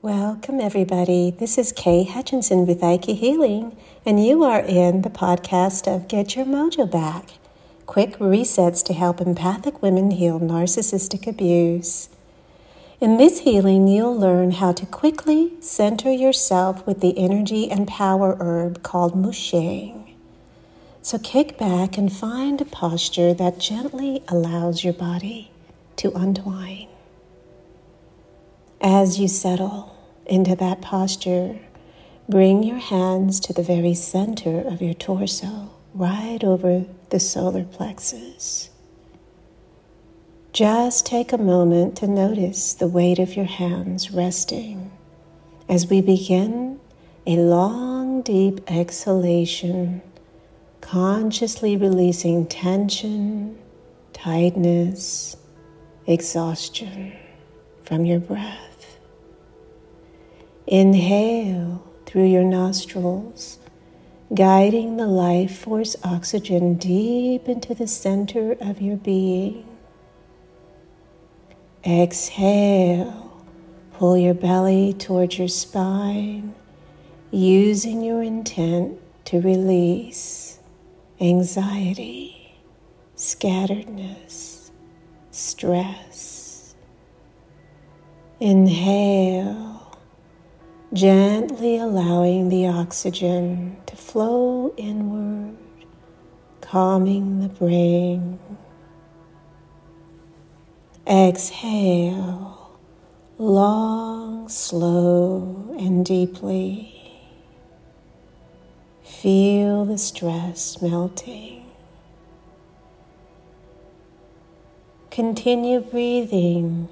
Welcome, everybody. This is Kay Hutchinson with Aiki Healing, and you are in the podcast of Get Your Mojo Back Quick Resets to Help Empathic Women Heal Narcissistic Abuse. In this healing, you'll learn how to quickly center yourself with the energy and power herb called Musheng. So kick back and find a posture that gently allows your body to untwine. As you settle into that posture, bring your hands to the very center of your torso, right over the solar plexus. Just take a moment to notice the weight of your hands resting as we begin a long, deep exhalation, consciously releasing tension, tightness, exhaustion from your breath. Inhale through your nostrils, guiding the life force oxygen deep into the center of your being. Exhale, pull your belly towards your spine, using your intent to release anxiety, scatteredness, stress. Inhale gently allowing the oxygen to flow inward, calming the brain. Exhale, long, slow, and deeply. Feel the stress melting. Continue breathing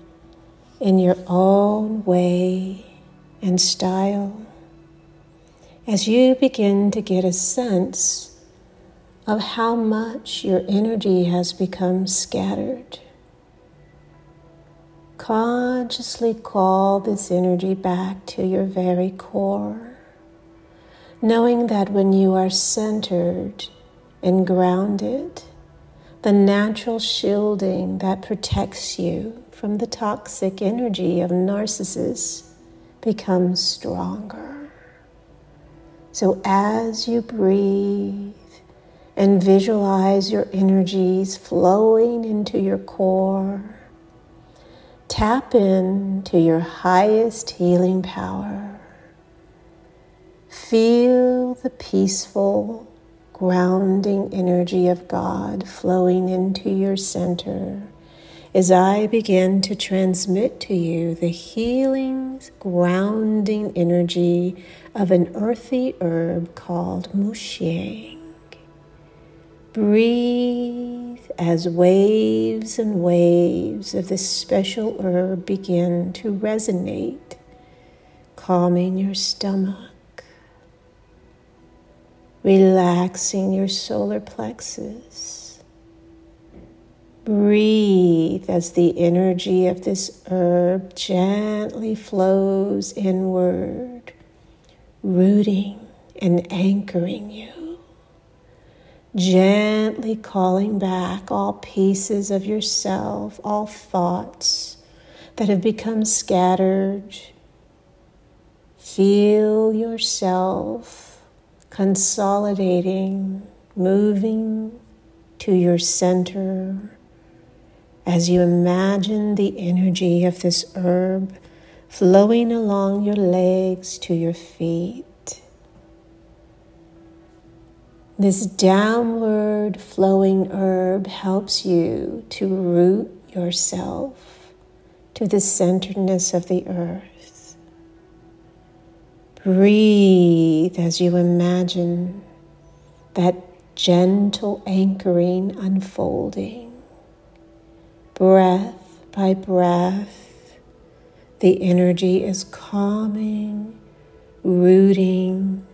in your own way and style as you begin to get a sense of how much your energy has become scattered. Consciously call this energy back to your very core, knowing that when you are centered and grounded, the natural shielding that protects you from the toxic energy of narcissists becomes stronger. So as you breathe and visualize your energies flowing into your core, tap into your highest healing power. Feel the peaceful, grounding energy of God flowing into your center as I begin to transmit to you the healing, grounding energy of an earthy herb called musheng. Breathe as waves and waves of this special herb begin to resonate, calming your stomach, relaxing your solar plexus Breathe as the energy of this herb gently flows inward, rooting and anchoring you. Gently calling back all pieces of yourself, all thoughts that have become scattered. Feel yourself consolidating, moving to your center as you imagine the energy of this herb flowing along your legs to your feet. This downward flowing herb helps you to root yourself to the centeredness of the earth. Breathe as you imagine that gentle anchoring unfolding breath by breath, the energy is calming, rooting,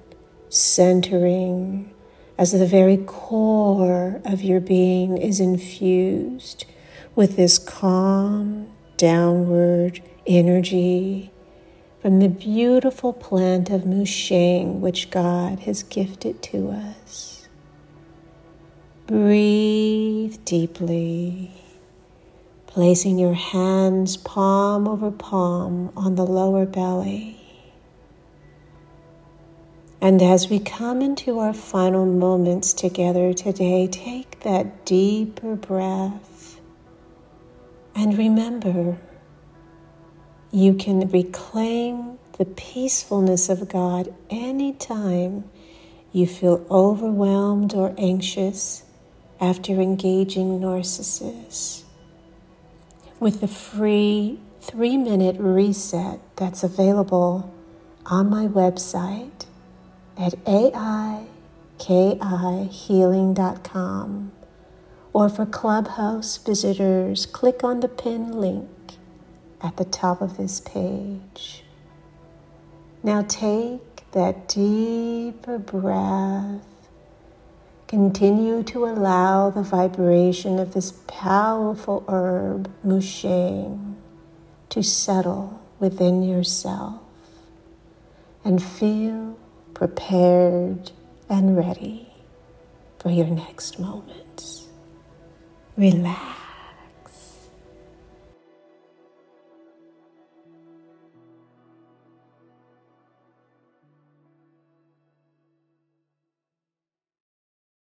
centering, as the very core of your being is infused with this calm, downward energy from the beautiful plant of Musheng, which God has gifted to us. Breathe deeply. Placing your hands palm over palm on the lower belly. And as we come into our final moments together today, take that deeper breath and remember you can reclaim the peacefulness of God anytime you feel overwhelmed or anxious after engaging narcissists with the free three minute reset that's available on my website at aikihealing.com. Or for Clubhouse visitors, click on the pin link at the top of this page. Now take that deeper breath Continue to allow the vibration of this powerful herb, musheng, to settle within yourself and feel prepared and ready for your next moments. Relax.